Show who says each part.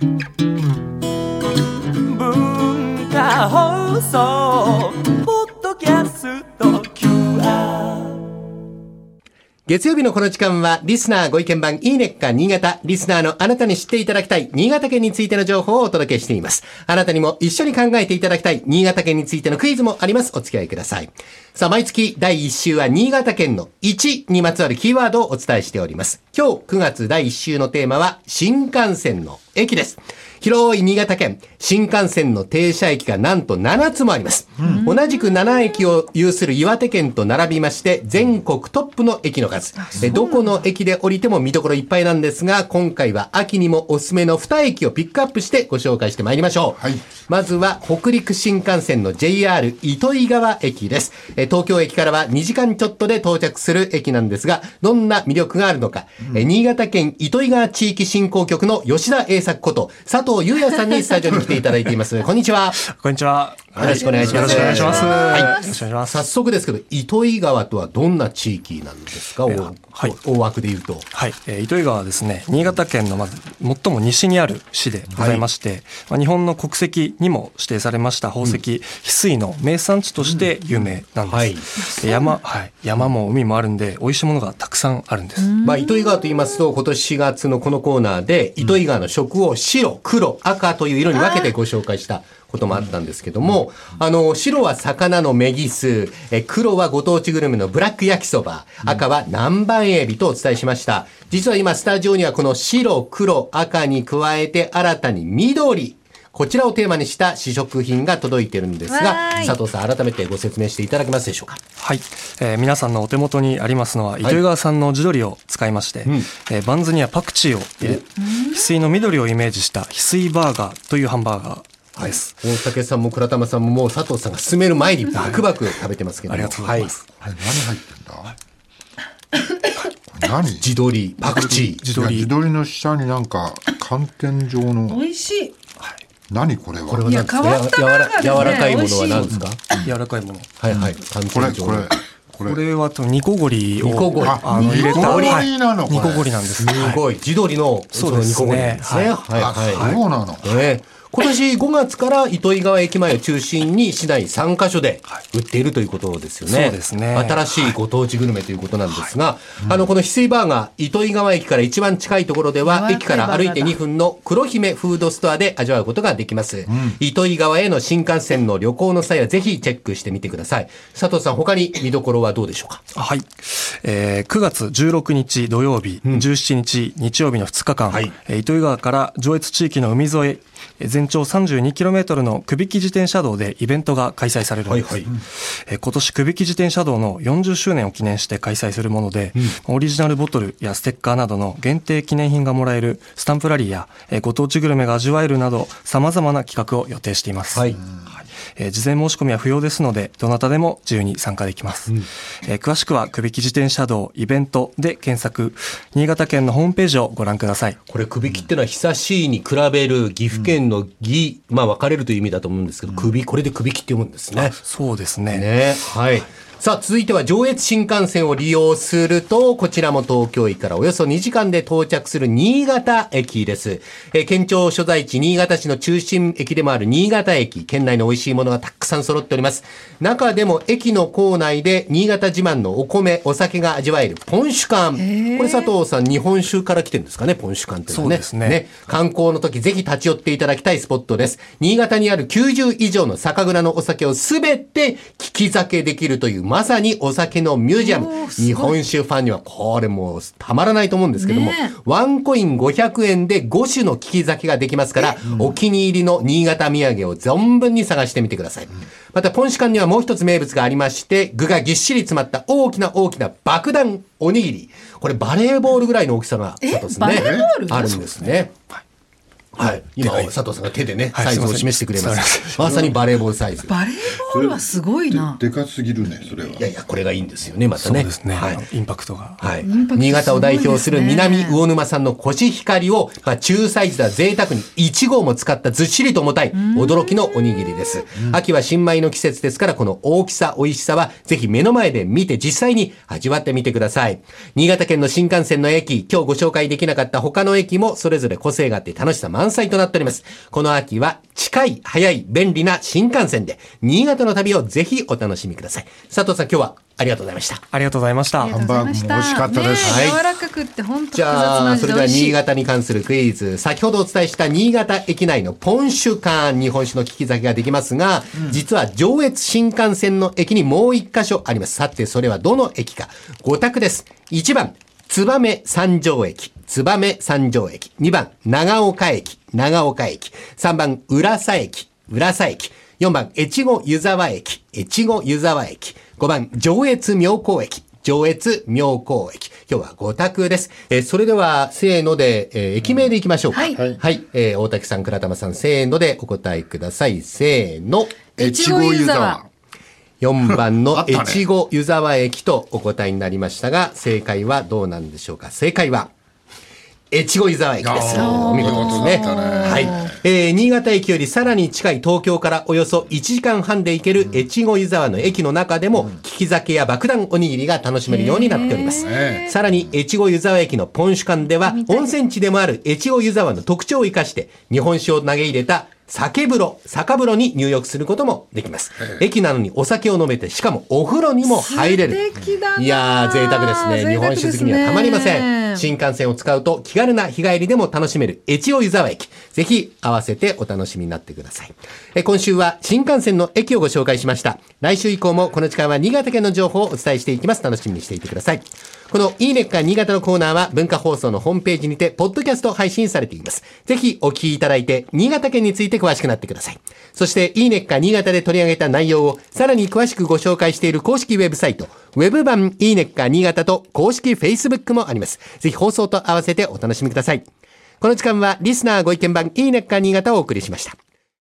Speaker 1: 文化放送ポッドキャスト QR
Speaker 2: 月曜日のこの時間は、リスナーご意見番いいねっか新潟、リスナーのあなたに知っていただきたい新潟県についての情報をお届けしています。あなたにも一緒に考えていただきたい新潟県についてのクイズもあります。お付き合いください。さあ、毎月第1週は新潟県の1にまつわるキーワードをお伝えしております。今日9月第1週のテーマは、新幹線の駅です。広い新潟県、新幹線の停車駅がなんと7つもあります。同じく7駅を有する岩手県と並びまして、全国トップの駅の数。えどこの駅で降りても見どころいっぱいなんですが、今回は秋にもおすすめの2駅をピックアップしてご紹介してまいりましょう。
Speaker 3: はい
Speaker 2: まずは北陸新幹線の JR 糸魚川駅です。え東京駅からは2時間ちょっとで到着する駅なんですが、どんな魅力があるのか、え新潟県糸魚川地域振興局の吉田栄作こと佐藤優也さんにスタジオに来ていただいています。こんにちは。
Speaker 4: こんにちは。
Speaker 2: よろしくお願いします。
Speaker 4: よろしくお願いします。
Speaker 2: はい
Speaker 4: よろしくお願いします。
Speaker 2: 早速ですけど、糸魚川とはどんな地域なんですか、大
Speaker 4: はい
Speaker 2: 大枠で言うと。
Speaker 4: はい、えー糸魚川はですね、新潟県のまず最も西にある市でございまして、まあ、日本の国籍にも指定されました宝石、翡翠の名産地として有名なんです。
Speaker 2: はい
Speaker 4: で山、はい、山も海もあるんで、美味しいものがたくさんあるんです。
Speaker 2: まあ、糸魚川と言いますと、今年4月のこのコーナーで、糸魚川の食を白、黒、赤という色に分けてご紹介したこともあったんですけども、あの、白は魚のメギス、え黒はご当地グルメのブラック焼きそば、赤は南蛮エビとお伝えしました。実は今、スタジオにはこの白、黒、赤に加えて新たに緑、こちらをテーマにした試食品が届いてるんですが佐藤さん改めてご説明していただけますでしょうか？
Speaker 4: はい、えー皆さんのお手元にありますのは糸魚川産の地鶏を使いまして、えーバンズにはパクチーを入れ、翡翠の緑をイメージした翡翠バーガーというハンバーガーです。
Speaker 2: 大竹さんも倉玉さんももう佐藤さんが進める前にバクバク食べてますけど。も。
Speaker 4: ありがとうございます。
Speaker 3: これ何入ってんだ？何？
Speaker 2: 地鶏、パクチー。
Speaker 4: 地鶏
Speaker 3: 地鶏の下になんか寒天状の。
Speaker 5: 美味しい。
Speaker 3: 何これは？
Speaker 2: これはい何ですか？柔らかいものは何ですか？
Speaker 4: 柔らかいもの。
Speaker 2: はいはい。寒
Speaker 3: これこれ。
Speaker 2: 天状の
Speaker 3: これ
Speaker 4: これはとニコゴリを
Speaker 2: ニコゴリ
Speaker 4: ああの入れた
Speaker 3: ニコゴリ
Speaker 4: はい
Speaker 3: なの？
Speaker 4: ニコゴリなんです。
Speaker 2: すごい。地鶏の、
Speaker 4: そうですね
Speaker 2: その煮こごりなんですね。
Speaker 4: はい。
Speaker 2: はい
Speaker 3: あ
Speaker 2: はい。
Speaker 3: そうなの。
Speaker 2: ね今年5月から糸魚川駅前を中心に市内3カ所で売っているということですよね。
Speaker 4: そうですね。
Speaker 2: 新しいご当地グルメということなんですが、あの、この翡翠バーガー、糸魚川駅から一番近いところでは、駅から歩いて
Speaker 5: バーガーだ
Speaker 2: 2分の黒姫フードストアで味わうことができます。糸魚川への新幹線の旅行の際はぜひチェックしてみてください。佐藤さん、他に見どころはどうでしょうか？
Speaker 4: はい、えー9月16日土曜日、17日日曜日の2日間、
Speaker 2: はい。
Speaker 4: えー糸魚川から上越地域の海沿い、えー全長 32km のくびき自転車道でイベントが開催されるんです、
Speaker 2: はいはい。
Speaker 4: えー今年くびき自転車道の40周年を記念して開催するもので、オリジナルボトルやステッカーなどの限定記念品がもらえるスタンプラリーや、えーご当地グルメが味わえるなど様々な企画を予定しています、
Speaker 2: はい
Speaker 4: えー事前申し込みは不要ですので、どなたでも自由に参加できます。えー詳しくは、くびき自転車道イベントで検索、新潟県のホームページをご覧ください。
Speaker 2: これ、首切ってのは久しいに比べる岐阜県の義、まあ分かれるという意味だと思うんですけど、首、これで首切って読むんですね。
Speaker 4: そうですね。
Speaker 2: ね。はい。さあ、続いては上越新幹線を利用すると、こちらも東京駅からおよそ2時間で到着する新潟駅です。えー県庁所在地新潟市の中心駅でもある新潟駅、県内の美味しいものがたくさん揃っております。中でも駅の構内で新潟自慢のお米、お酒が味わえるポンシュ館。これ佐藤さん、日本酒から来てるんですかね、ポンシュ館っていうのはね。
Speaker 4: そうですね
Speaker 2: 観光の時ぜひ立ち寄っていただきたいスポットです。新潟にある90以上の酒蔵のお酒をすべて聞き酒できるというまさにお酒のミュージアム日本酒ファンにはこれもうたまらないと思うんですけども、
Speaker 5: ね
Speaker 2: ワンコイン500円で5種の聞き酒ができますから、お気に入りの新潟土産を存分に探してみてください。また、ポンシュ館にはもう一つ名物がありまして、具がぎっしり詰まった大きな大きな爆弾おにぎり。これバレーボールぐらいの大きさが、
Speaker 5: え
Speaker 2: 佐藤さん
Speaker 5: バレーボール？
Speaker 2: あるんですね。はい。今、佐藤さんが手でね、
Speaker 4: はい
Speaker 2: サイズを示してくれま。
Speaker 4: すいます
Speaker 2: まさにバレーボールサイズ。
Speaker 5: バレーボールはすごいな。
Speaker 3: でかすぎるねそれはい
Speaker 2: やいや、これがいいんですよね、またね。
Speaker 4: そうですね。
Speaker 2: はい。
Speaker 4: インパクトが。
Speaker 2: はい。新潟を代表する南魚沼産のコシヒカリを、まあ、中サイズでは贅沢に1号も使ったずっしりと重たい驚きのおにぎりです。秋は新米の季節ですから、この大きさ、美味しさはぜひ目の前で見て実際に味わってみてください。新潟県の新幹線の駅、今日ご紹介できなかった他の駅もそれぞれ個性があって楽しさ満満載となっております。この秋は近い、早い、便利な新幹線で、新潟の旅をぜひお楽しみください。佐藤さん、今日はありがとうございました。
Speaker 4: ありがとうございました。
Speaker 3: ハンバーグも美味しかったです
Speaker 5: ねえ
Speaker 2: はい
Speaker 5: 柔らかくって本当
Speaker 2: じゃあ、それでは。新潟に関するクイズ。先ほどお伝えした新潟駅内のポンシュ館日本酒の利き酒ができますが、実は上越新幹線の駅にもう一箇所あります。さて、それはどの駅か。5択です。1番、燕三条駅。燕三条駅。2番、長岡駅。長岡駅。3番、浦佐駅。浦佐駅。4番、越後湯沢駅。越後湯沢駅。5番、上越妙高駅。上越妙高駅。今日は5択です。えーそれでは、せーので、えー駅名でいきましょうか。
Speaker 5: はい
Speaker 2: はい。えー大竹さん、倉玉さん、せーのでお答えください。せーの。
Speaker 5: 越後湯沢。
Speaker 2: 4番の 越後湯沢駅とお答えになりましたが、正解はどうなんでしょうか正解は、越後湯沢駅です。お見事ですね。はい。えー新潟駅よりさらに近い東京からおよそ1時間半で行ける越後湯沢の駅の中でも、利き酒や爆弾おにぎりが楽しめるようになっております。
Speaker 3: へ
Speaker 2: さらに、越後湯沢駅のポンシュ館では、温泉地でもある越後湯沢の特徴を生かして、日本酒を投げ入れた酒風呂、酒風呂に入浴することもできます。駅なのにお酒を飲めて、しかもお風呂にも入れる。
Speaker 5: い
Speaker 2: やー、贅沢ですね。日本酒好きにはたまりません。新幹線を使うと気軽な日帰りでも楽しめる越後湯沢駅。ぜひ合わせてお楽しみになってください。え今週は新幹線の駅をご紹介しました。来週以降もこの時間は新潟県の情報をお伝えしていきます。楽しみにしていてください。このいいねっか新潟のコーナーは文化放送のホームページにてポッドキャスト配信されています。ぜひお聞きいただいて新潟県について詳しくなってください。そしていいねっか新潟で取り上げた内容をさらに詳しくご紹介している公式ウェブサイト、ウェブ版いいねっか新潟と公式 Facebook もあります。ぜひ放送と合わせてお楽しみください。この時間はリスナーご意見番いいねっか新潟をお送りしました。